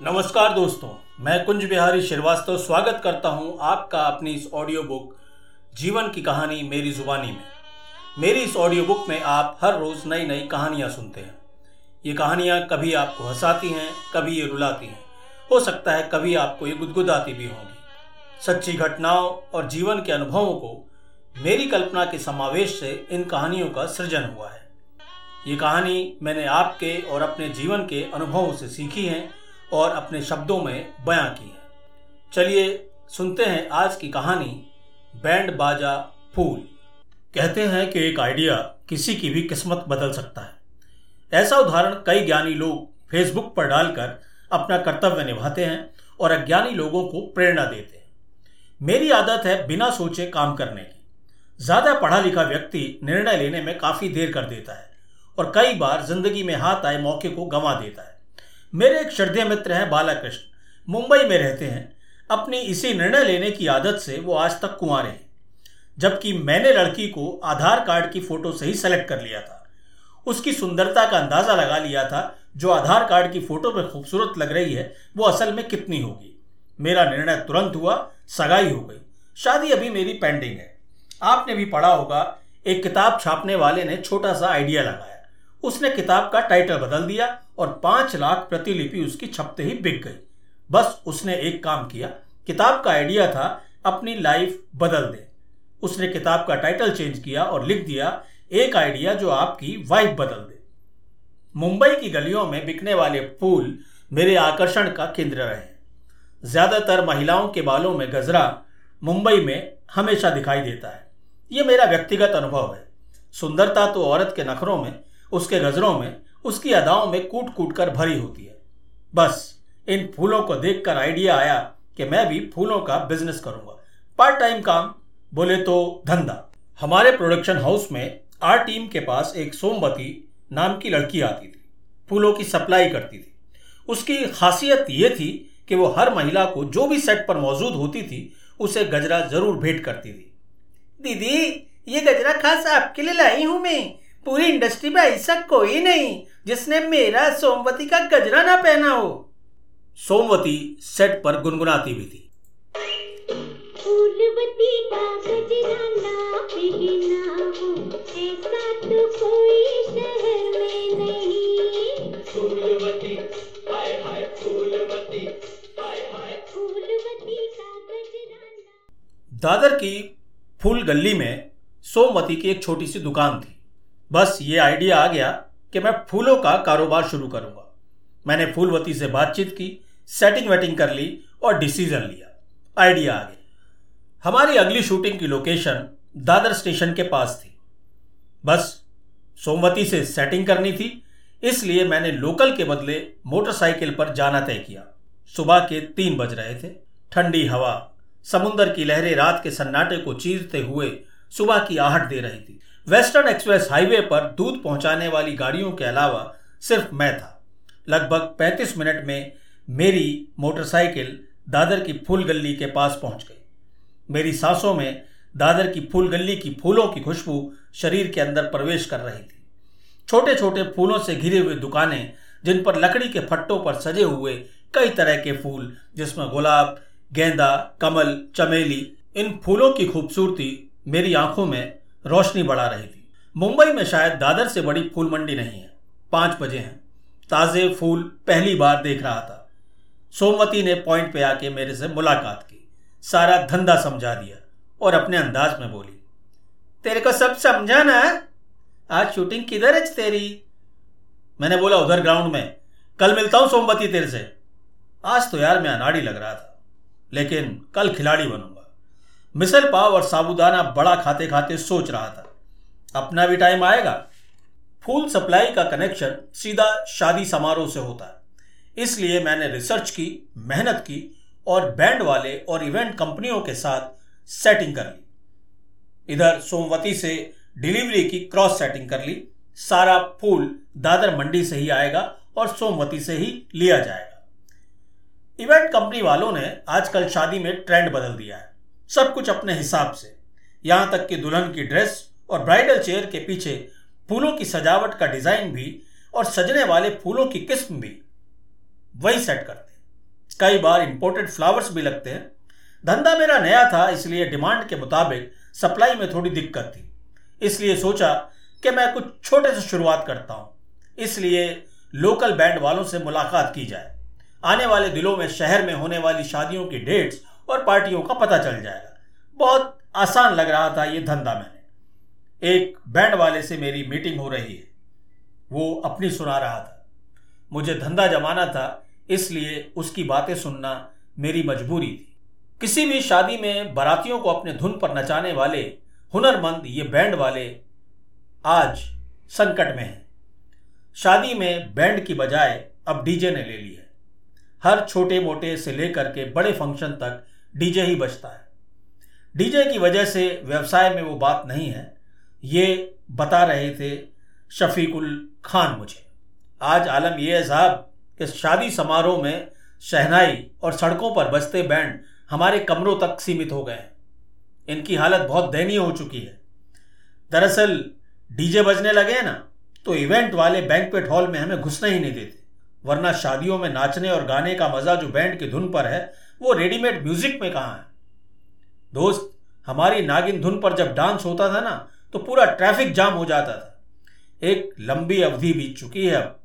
नमस्कार दोस्तों, मैं कुंज बिहारी श्रीवास्तव स्वागत करता हूँ आपका अपनी इस ऑडियो बुक जीवन की कहानी मेरी जुबानी में। मेरी इस ऑडियो बुक में आप हर रोज नई नई कहानियाँ सुनते हैं। ये कहानियाँ कभी आपको हंसाती हैं, कभी ये रुलाती हैं। हो सकता है कभी आपको ये गुदगुदाती भी होंगी। सच्ची घटनाओं और जीवन के अनुभवों को मेरी कल्पना के समावेश से इन कहानियों का सृजन हुआ है। ये कहानी मैंने आपके और अपने जीवन के अनुभवों से सीखी है। और अपने शब्दों में बयां की है। चलिए सुनते हैं आज की कहानी, बैंड बाजा फूल। कहते हैं कि एक आइडिया किसी की भी किस्मत बदल सकता है। ऐसा उदाहरण कई ज्ञानी लोग फेसबुक पर डालकर अपना कर्तव्य निभाते हैं और अज्ञानी लोगों को प्रेरणा देते हैं। मेरी आदत है बिना सोचे काम करने की। ज़्यादा पढ़ा लिखा व्यक्ति निर्णय लेने में काफ़ी देर कर देता है और कई बार ज़िंदगी में हाथ आए मौके को गंवा देता है। मेरे एक श्रद्धेय मित्र हैं बालाकृष्ण। मुंबई में रहते हैं। अपनी इसी निर्णय लेने की आदत से वो आज तक कुंवारे हैं। जबकि मैंने लड़की को आधार कार्ड की फ़ोटो से ही सेलेक्ट कर लिया था। उसकी सुंदरता का अंदाज़ा लगा लिया था। जो आधार कार्ड की फ़ोटो में खूबसूरत लग रही है, वो असल में कितनी होगी? मेरा निर्णय तुरंत हुआ, सगाई हो गई। शादी अभी मेरी पेंडिंग है। आपने भी पढ़ा होगा, एक किताब छापने वाले ने छोटा सा आइडिया लगाया। उसने किताब का टाइटल बदल दिया। और पाँच लाख प्रतिलिपि उसकी छपते ही बिक गई। बस उसने एक काम किया। किताब का आइडिया था, अपनी लाइफ बदल दे। उसने किताब का टाइटल चेंज किया और लिख दिया, एक आइडिया जो आपकी वाइफ बदल दे। मुंबई की गलियों में बिकने वाले फूल मेरे आकर्षण का केंद्र रहे। ज़्यादातर महिलाओं के बालों में गजरा मुंबई में हमेशा दिखाई देता है। यह मेरा व्यक्तिगत अनुभव है। सुंदरता तो औरत के नखरों में, उसके गजरों में उसकी अदाओं में कूट कूट कर भरी होती है। बस, इन फूलों को देखकर आइडिया आया कि मैं भी फूलों का बिज़नेस करूँगा। पार्ट टाइम काम, बोले तो धंधा। हमारे प्रोडक्शन हाउस में आर टीम के पास एक सोमवती नाम की लड़की आती थी। फूलों की सप्लाई करती थी। उसकी खासियत यह थी कि वो हर महिला को जो भी सेट पर मौजूद होती थी, उसे गजरा ज़रूर भेंट करती थी। दीदी, ये गजरा खास आपके लिए लाई हूँ मैं। पूरी इंडस्ट्री में ऐसा कोई नहीं जिसने मेरा सोमवती का गजरा ना पहना हो। सोमवती सेट पर गुनगुनाती भी थी। फूलवती का गजरा ना पहना हो ऐसा तो कोई शहर में नहीं। फूलवती हाय हाय फूलवती हाय हाय। फूलवती का गजरा दादर की फूल गली में सोमवती की एक छोटी सी दुकान थी। बस ये आइडिया आ गया कि मैं फूलों का कारोबार शुरू करूँगा। मैंने फूलवती से बातचीत की सेटिंग वेटिंग कर ली और डिसीज़न लिया। आइडिया आ गया। हमारी अगली शूटिंग की लोकेशन दादर स्टेशन के पास थी। बस सोमवती से सेटिंग करनी थी, इसलिए मैंने लोकल के बदले मोटरसाइकिल पर जाना तय किया। सुबह के तीन बज रहे थे। ठंडी हवा, समुद्र की लहरें रात के सन्नाटे को चीरते हुए सुबह की आहट दे रही थी। वेस्टर्न एक्सप्रेस हाईवे पर दूध पहुँचाने वाली गाड़ियों के अलावा सिर्फ़ मैं था। लगभग 35 मिनट में मेरी मोटरसाइकिल दादर की फूल गली के पास पहुँच गई। मेरी सांसों में दादर की फूल गली की फूलों की खुशबू शरीर के अंदर प्रवेश कर रही थी। छोटे छोटे फूलों से घिरे हुए दुकानें, जिन पर लकड़ी के फट्टों पर सजे हुए कई तरह के फूल, जिसमें गुलाब, गेंदा, कमल, चमेली, इन फूलों की खूबसूरती मेरी आँखों में रोशनी बढ़ा रही थी। मुंबई में शायद दादर से बड़ी फूल मंडी नहीं है। पाँच बजे हैं। ताज़े फूल पहली बार देख रहा था। सोमवती ने पॉइंट पे आके मेरे से मुलाकात की। सारा धंधा समझा दिया और अपने अंदाज में बोली, तेरे को सब समझा ना आज शूटिंग किधर है तेरी? मैंने बोला, उधर ग्राउंड में। कल मिलता हूँ सोमवती तेरे से। आज तो यार मैं अनाड़ी लग रहा था, लेकिन कल खिलाड़ी बनूँगा। मिसल पाव और साबुदाना बड़ा खाते खाते सोच रहा था। अपना भी टाइम आएगा। फूल सप्लाई का कनेक्शन सीधा शादी समारोह से होता है। इसलिए मैंने रिसर्च की, मेहनत की और बैंड वाले और इवेंट कंपनियों के साथ सेटिंग कर ली। इधर सोमवती से डिलीवरी की क्रॉस सेटिंग कर ली। सारा फूल दादर मंडी से ही आएगा और सोमवती से ही लिया जाएगा। इवेंट कंपनी वालों ने आजकल शादी में ट्रेंड बदल दिया है। सब कुछ अपने हिसाब से। यहाँ तक कि दुल्हन की ड्रेस और ब्राइडल चेयर के पीछे फूलों की सजावट का डिज़ाइन भी और सजने वाले फूलों की किस्म भी। वही सेट करते कई बार इंपोर्टेड फ्लावर्स भी लगते हैं। धंधा मेरा नया था, इसलिए डिमांड के मुताबिक सप्लाई में थोड़ी दिक्कत थी। इसलिए सोचा कि मैं कुछ छोटे से शुरुआत करता हूँ। इसलिए लोकल बैंड वालों से मुलाकात की जाए। आने वाले दिनों में शहर में होने वाली शादियों की डेट्स और पार्टियों का पता चल जाएगा। बहुत आसान लग रहा था ये धंधा मैंने। एक बैंड वाले से मेरी मीटिंग हो रही है। वो अपनी सुना रहा था। मुझे धंधा जमाना था, इसलिए उसकी बातें सुनना मेरी मजबूरी थी। किसी भी शादी में बारातियों को अपने धुन पर नचाने वाले, हुनरमंद ये बैंड वाले आज संकट में हैं। शादी में बैंड की बजाय अब डीजे ने ले ली है। हर छोटे मोटे से लेकर के बड़े फ़ंक्शन तक डीजे ही बजता है। डीजे की वजह से व्यवसाय में वो बात नहीं है। ये बता रहे थे शफीकुल खान मुझे। आज आलम यह है साहब कि शादी समारोह में शहनाई और सड़कों पर बजते बैंड हमारे कमरों तक सीमित हो गए हैं। इनकी हालत बहुत दयनीय हो चुकी है। दरअसल, डीजे बजने लगे ना तो इवेंट वाले बैंकवेट हॉल में हमें घुसने ही नहीं देते, वरना शादियों में नाचने और गाने का मज़ा जो बैंड की धुन पर है वो रेडीमेड म्यूज़िक में कहाँ है? दोस्त, हमारी नागिन धुन पर जब डांस होता था ना तो पूरा ट्रैफ़िक जाम हो जाता था। एक लंबी अवधि बीत चुकी है अब।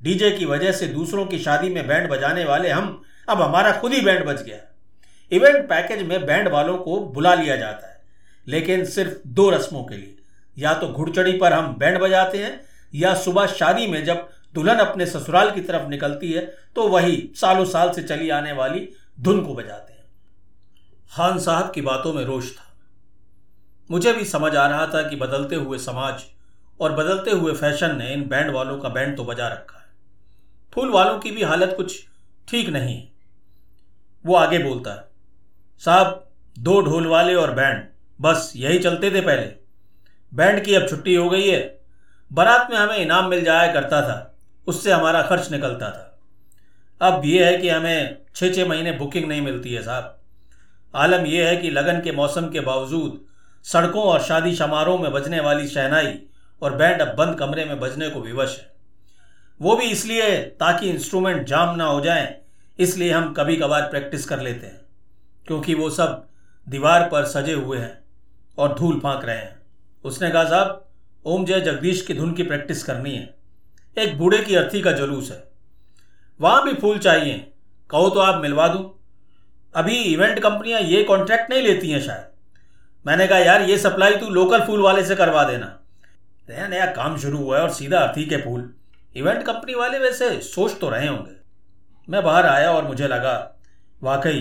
डीजे की वजह से दूसरों की शादी में बैंड बजाने वाले हम, अब हमारा खुद ही बैंड बज गया। इवेंट पैकेज में बैंड वालों को बुला लिया जाता है, लेकिन सिर्फ़ दो रस्मों के लिए। या तो घुड़चड़ी पर हम बैंड बजाते हैं, या सुबह शादी में जब दुल्हन अपने ससुराल की तरफ़ निकलती है तो वही सालों साल से चली आने वाली धुन को बजाते हैं। खान साहब की बातों में रोष था। मुझे भी समझ आ रहा था कि बदलते हुए समाज और बदलते हुए फ़ैशन ने इन बैंड वालों का बैंड तो बजा रखा है। फूल वालों की भी हालत कुछ ठीक नहीं है। वो आगे बोलता है, साहब, दो ढोल वाले और बैंड, बस यही चलते थे पहले। बैंड की अब छुट्टी हो गई है। बारात में हमें इनाम मिल जाया करता था, उससे हमारा खर्च निकलता था। अब यह है कि हमें छः छः महीने बुकिंग नहीं मिलती है साहब। आलम यह है कि लगन के मौसम के बावजूद सड़कों और शादी समारोह में बजने वाली शहनाई और बैंड अब बंद कमरे में बजने को विवश है। वो भी इसलिए ताकि इंस्ट्रूमेंट जाम ना हो जाए, इसलिए हम कभी कभार प्रैक्टिस कर लेते हैं, क्योंकि वो सब दीवार पर सजे हुए हैं और धूल फांक रहे हैं। उसने कहा, साहब, ओम जय जगदीश की धुन की प्रैक्टिस करनी है। एक बूढ़े की अर्थी का जुलूस है। वहाँ भी फूल चाहिए कहो तो आप मिलवा दूँ। अभी इवेंट कंपनियाँ ये कॉन्ट्रैक्ट नहीं लेती हैं शायद। मैंने कहा, यार, ये सप्लाई तू लोकल फूल वाले से करवा देना। नया नया काम शुरू हुआ है और सीधा अर्थी के फूल। इवेंट कंपनी वाले वैसे सोच तो रहे होंगे। मैं बाहर आया और मुझे लगा, वाकई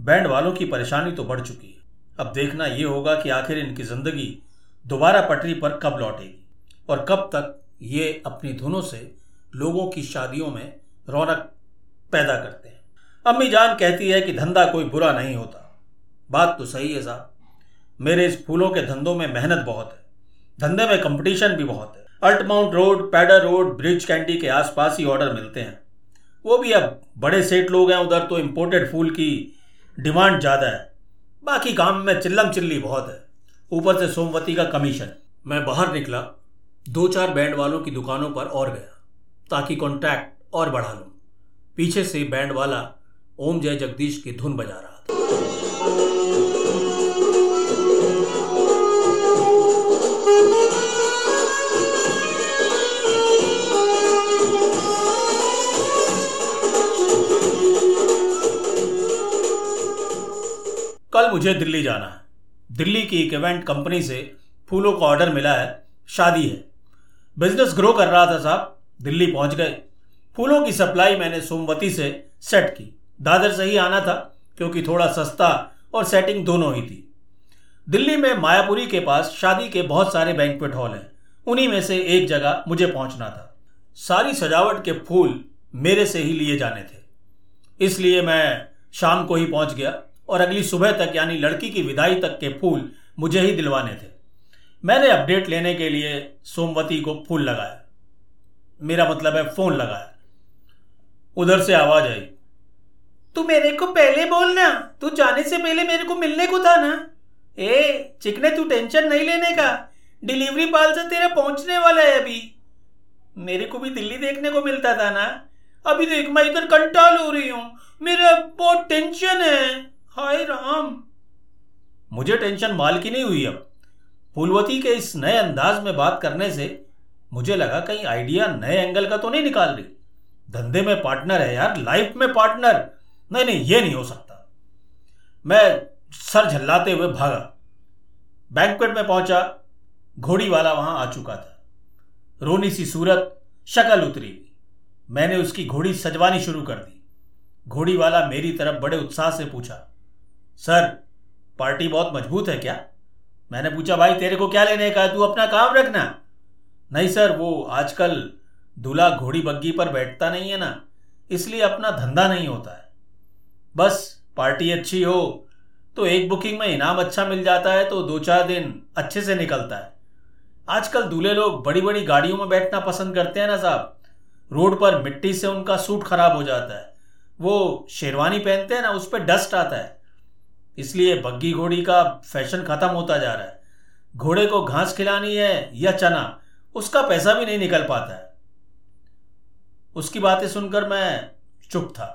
बैंड वालों की परेशानी तो बढ़ चुकी है। अब देखना ये होगा कि आखिर इनकी ज़िंदगी दोबारा पटरी पर कब लौटेगी और कब तक ये अपनी धुनों से लोगों की शादियों में रौनक पैदा करते हैं। अम्मी जान कहती है कि धंधा कोई बुरा नहीं होता। बात तो सही है साहब। मेरे इस फूलों के धंधों में मेहनत बहुत है। धंधे में कंपटीशन भी बहुत है। Altamount road Peddar road, bridge candy के आसपास ही ऑर्डर मिलते हैं। वो भी अब बड़े सेठ लोग हैं, उधर तो इम्पोर्टेड फूल की डिमांड ज़्यादा है। बाकी काम में चिल्लम चिल्ली बहुत है। ऊपर से सोमवती का कमीशन मैं बाहर निकला। दो चार बैंड वालों की दुकानों पर और गया, ताकि कॉन्ट्रैक्ट और बढ़ा लूँ। पीछे से बैंड वाला ओम जय जगदीश की धुन बजा रहा था। कल मुझे दिल्ली जाना है। दिल्ली की एक इवेंट कंपनी से फूलों का ऑर्डर मिला है, शादी है। बिज़नेस ग्रो कर रहा था साहब, दिल्ली पहुँच गए। फूलों की सप्लाई मैंने सोमवती से सेट की। दादर से ही आना था, क्योंकि थोड़ा सस्ता और सेटिंग दोनों ही थी। दिल्ली में मायापुरी के पास शादी के बहुत सारे बैंकवेट हॉल हैं। उन्हीं में से एक जगह मुझे पहुँचना था। सारी सजावट के फूल मेरे से ही लिए जाने थे। इसलिए मैं शाम को ही पहुँच गया और अगली सुबह तक, यानी लड़की की विदाई तक के फूल मुझे ही दिलवाने थे। मैंने अपडेट लेने के लिए सोमवती को फूल लगाया। मेरा मतलब है फ़ोन लगाया। उधर से आवाज़ आई। तू मेरे को पहले बोलना तू जाने से पहले मेरे को मिलने को था ना। ए चिकने तू टेंशन नहीं लेने का। डिलीवरी पाल से तेरा पहुँचने वाला है अभी। मेरे को भी दिल्ली देखने को मिलता था ना। अभी देख मैं इधर कंटाल हो रही हूँ। मेरा बहुत टेंशन है। हाय राम। मुझे टेंशन माल की नहीं हुई अब। फूलवती के इस नए अंदाज में बात करने से मुझे लगा कहीं आइडिया नए एंगल का तो नहीं निकाल रही। धंधे में पार्टनर है यार, लाइफ में पार्टनर। नहीं नहीं, ये नहीं हो सकता। मैं सर झल्लाते हुए भागा। बैंकवेट में पहुँचा घोड़ी वाला वहाँ आ चुका था। रोनी सी सूरत, शक्ल उतरी। मैंने उसकी घोड़ी सजवानी शुरू कर दी। घोड़ी वाला मेरी तरफ़ बड़े उत्साह से पूछा, सर, पार्टी बहुत मज़बूत है क्या? मैंने पूछा, भाई, तेरे को क्या लेने का है? तू अपना काम रखना। नहीं सर, वो आजकल दूल्हा घोड़ी बग्गी पर बैठता नहीं है ना, इसलिए अपना धंधा नहीं होता है। बस, पार्टी अच्छी हो तो एक बुकिंग में इनाम अच्छा मिल जाता है तो दो चार दिन अच्छे से निकलता है। आजकल दूल्हे लोग बड़ी बड़ी गाड़ियों में बैठना पसंद करते हैं ना साहब। रोड पर मिट्टी से उनका सूट खराब हो जाता है। वो शेरवानी पहनते हैं ना, उस पर डस्ट आता है। इसलिए बग्गी घोड़ी का फ़ैशन खत्म होता जा रहा है। घोड़े को घास खिलानी है या चना, उसका पैसा भी नहीं निकल पाता है। उसकी बातें सुनकर मैं चुप था।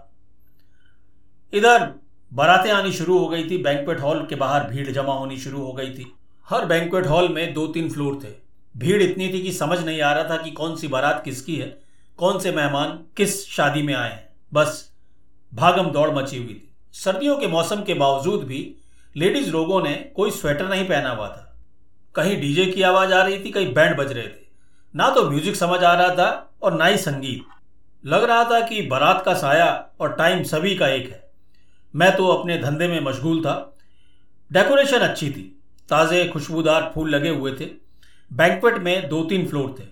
इधर बारातें आनी शुरू हो गई थी बैंकवेट हॉल के बाहर भीड़ जमा होनी शुरू हो गई थी। हर बैंकवेट हॉल में दो तीन फ्लोर थे। भीड़ इतनी थी कि समझ नहीं आ रहा था कि कौन सी बारात किसकी है, कौन से मेहमान किस शादी में आए हैं। बस भागम दौड़ मची हुई थी। सर्दियों के मौसम के बावजूद भी लेडीज़ लोगों ने कोई स्वेटर नहीं पहना हुआ था। कहीं डीजे की आवाज़ आ रही थी, कहीं बैंड बज रहे थे। ना तो म्यूज़िक समझ आ रहा था और ना ही संगीत। लग रहा था कि बारात का साया और टाइम सभी का एक है। मैं तो अपने धंधे में मशगूल था। डेकोरेशन अच्छी थी। ताज़े, खुशबूदार फूल लगे हुए थे। बैंकवेट में दो तीन फ्लोर थे।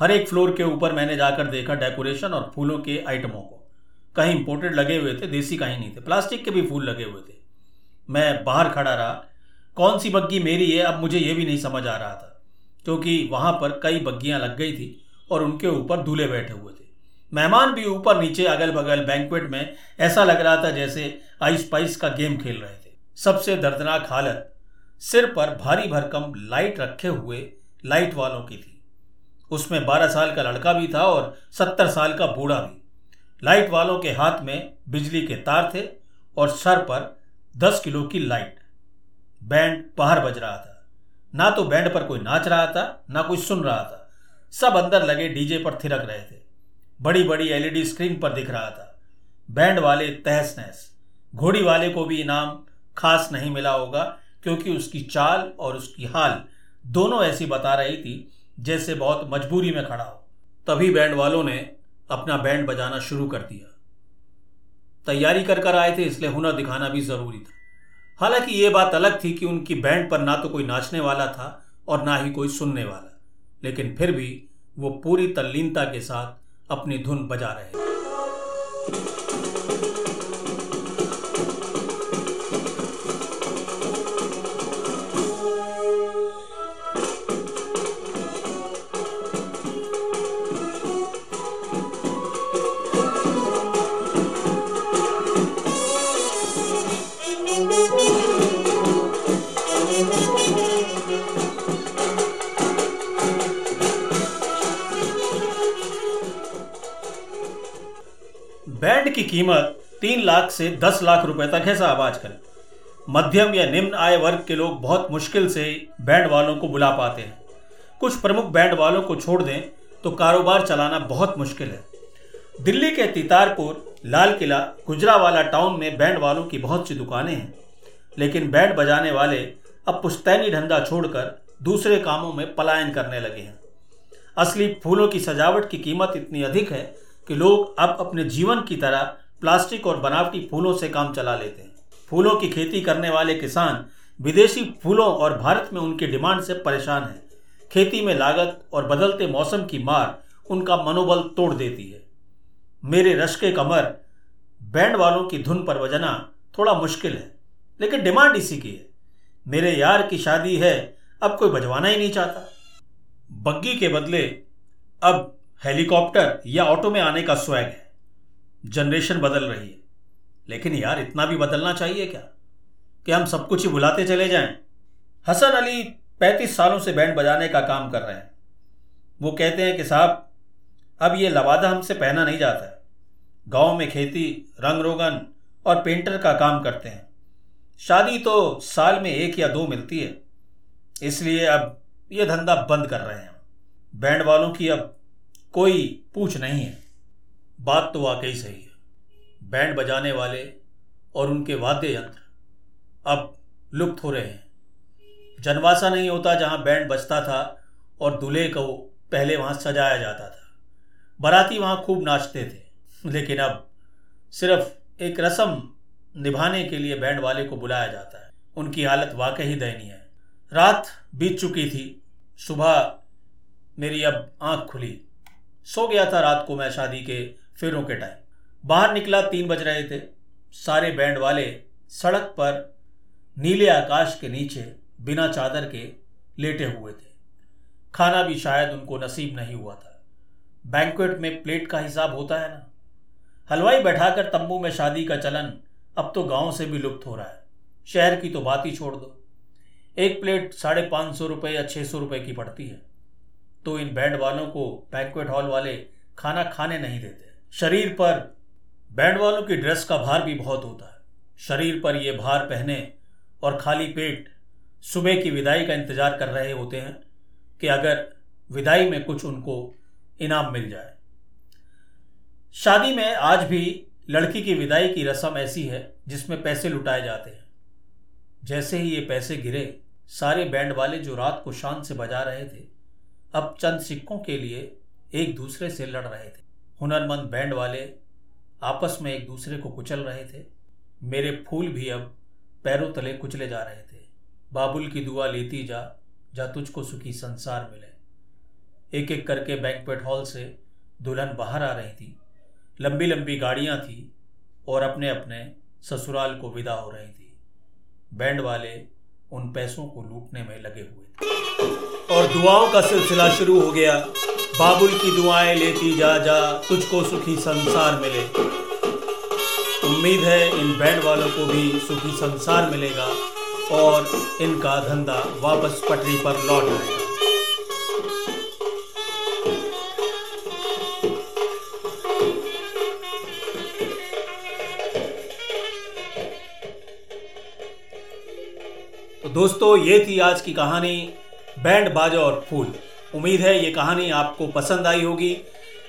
हर एक फ्लोर के ऊपर मैंने जाकर देखा डेकोरेशन और फूलों के आइटमों को। कहीं इंपोर्टेड लगे हुए थे, देसी कहीं नहीं थे। प्लास्टिक के भी फूल लगे हुए थे। मैं बाहर खड़ा रहा। कौन सी बग्गी मेरी है, अब मुझे ये भी नहीं समझ आ रहा था, क्योंकि वहाँ पर कई बग्गियाँ लग गई थी और उनके ऊपर दूल्हे बैठे हुए थे। मेहमान भी ऊपर नीचे अगल बगल बैंकवेट में ऐसा लग रहा था जैसे आइस पाइस का गेम खेल रहे थे। सबसे दर्दनाक हालत सिर पर भारी भरकम लाइट रखे हुए लाइट वालों की थी। उसमें बारह साल का लड़का भी था और सत्तर साल का बूढ़ा भी। लाइट वालों के हाथ में बिजली के तार थे और सर पर दस किलो की लाइट बैंड बाहर बज रहा था। ना तो बैंड पर कोई नाच रहा था, ना कोई सुन रहा था। सब अंदर लगे डीजे पर थिरक रहे थे। बड़ी बड़ी एलईडी स्क्रीन पर दिख रहा था। बैंड वाले तहस नहस घोड़ी वाले को भी इनाम खास नहीं मिला होगा, क्योंकि उसकी चाल और उसकी हाल दोनों ऐसी बता रही थी, जैसे बहुत मजबूरी में खड़ा हो। तभी बैंड वालों ने अपना बैंड बजाना शुरू कर दिया। तैयारी कर कर आए थे, इसलिए हुनर दिखाना भी ज़रूरी था। हालाँकि ये बात अलग थी कि उनकी बैंड पर ना तो कोई नाचने वाला था और ना ही कोई सुनने वाला। लेकिन फिर भी वो पूरी तल्लीनता के साथ अपनी धुन बजा रहे बैंड की कीमत तीन लाख से दस लाख रुपए तक है, साहब, आजकल। मध्यम या निम्न आय वर्ग के लोग बहुत मुश्किल से बैंड वालों को बुला पाते हैं। कुछ प्रमुख बैंड वालों को छोड़ दें तो कारोबार चलाना बहुत मुश्किल है। दिल्ली के तितारपुर, लाल किला, गुजरावाला टाउन में बैंड वालों की बहुत सी दुकानें हैं। लेकिन बैंड बजाने वाले अब पुश्तैनी धंधा छोड़कर दूसरे कामों में पलायन करने लगे हैं। असली फूलों की सजावट की कीमत इतनी अधिक है कि लोग अब अपने जीवन की तरह प्लास्टिक और बनावटी फूलों से काम चला लेते हैं। फूलों की खेती करने वाले किसान विदेशी फूलों और भारत में उनकी डिमांड से परेशान हैं। खेती में लागत और बदलते मौसम की मार उनका मनोबल तोड़ देती है। मेरे रश के कमर, बैंड वालों की धुन पर बजना थोड़ा मुश्किल है, लेकिन डिमांड इसी की है। मेरे यार की शादी है, अब कोई बजवाना ही नहीं चाहता। बग्गी के बदले अब हेलीकॉप्टर या ऑटो में आने का स्वैग है। जनरेशन बदल रही है। लेकिन यार, इतना भी बदलना चाहिए क्या? कि हम सब कुछ ही बुलाते चले जाएँ। हसन अली पैंतीस सालों से बैंड बजाने का काम कर रहे हैं। वो कहते हैं कि साहब, अब ये लवादा हमसे पहना नहीं जाता है। गाँव में खेती, रंग रोगन और पेंटर का काम करते हैं। शादी तो साल में एक या दो मिलती है। इसलिए अब ये धंधा बंद कर रहे हैं। बैंड वालों की अब कोई पूछ नहीं है। बात तो वाकई सही है। बैंड बजाने वाले और उनके वाद्य यंत्र अब लुप्त हो रहे हैं। जनवासा नहीं होता जहाँ बैंड बजता था और दूल्हे को पहले वहाँ सजाया जाता था। बाराती वहाँ खूब नाचते थे, लेकिन अब सिर्फ़ एक रस्म निभाने के लिए बैंड वाले को बुलाया जाता है। उनकी हालत वाकई ही दयनीय है। रात बीत चुकी थी। सुबह मेरी अब आँख खुली। सो गया था रात को मैं शादी के फेरों के टाइम। बाहर निकला, तीन बज रहे थे। सारे बैंड वाले सड़क पर नीले आकाश के नीचे बिना चादर के लेटे हुए थे। खाना भी शायद उनको नसीब नहीं हुआ था। बैंक्वेट में प्लेट का हिसाब होता है ना? हलवाई बैठाकर तंबू में शादी का चलन अब तो गाँव से भी लुप्त हो रहा है। शहर की तो बात ही छोड़ दो। एक प्लेट साढ़े पाँच सौ रुपये या छः सौ रुपये की पड़ती है। तो इन बैंड वालों को बैंक्वेट हॉल वाले खाना खाने नहीं देते। शरीर पर, बैंड वालों की ड्रेस का भार भी बहुत होता है। शरीर पर ये भार पहने और खाली पेट सुबह की विदाई का इंतज़ार कर रहे होते हैं कि अगर विदाई में कुछ उनको इनाम मिल जाए। शादी में आज भी लड़की की विदाई की रस्म ऐसी है जिसमें पैसे लुटाए जाते हैं। जैसे ही ये पैसे गिरे, सारे बैंड वाले जो रात को शान से बजा रहे थे अब चंद सिक्कों के लिए एक दूसरे से लड़ रहे थे। हुनरमंद बैंड वाले आपस में एक दूसरे को कुचल रहे थे। मेरे फूल भी अब पैरों तले कुचले जा रहे थे। बाबुल की दुआ लेती जा जा तुझको सुखी संसार मिले। एक एक करके बैंकवेट हॉल से दुल्हन बाहर आ रही थी। लंबी लंबी गाड़ियाँ थी और अपने अपने ससुराल को विदा हो रही थी। बैंड वाले उन पैसों को लूटने में लगे हुए और दुआओं का सिलसिला शुरू हो गया। बाबुल की दुआएँ लेती जा जा, तुझको सुखी संसार मिले। उम्मीद है इन बैंड वालों को भी सुखी संसार मिलेगा और इनका धंधा वापस पटरी पर लौट आएगा। दोस्तों, ये थी आज की कहानी, बैंड बाजा और फूल। उम्मीद है ये कहानी आपको पसंद आई होगी।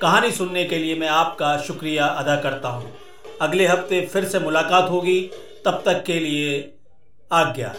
कहानी सुनने के लिए मैं आपका शुक्रिया अदा करता हूँ। अगले हफ़्ते फिर से मुलाकात होगी। तब तक के लिए आज्ञा।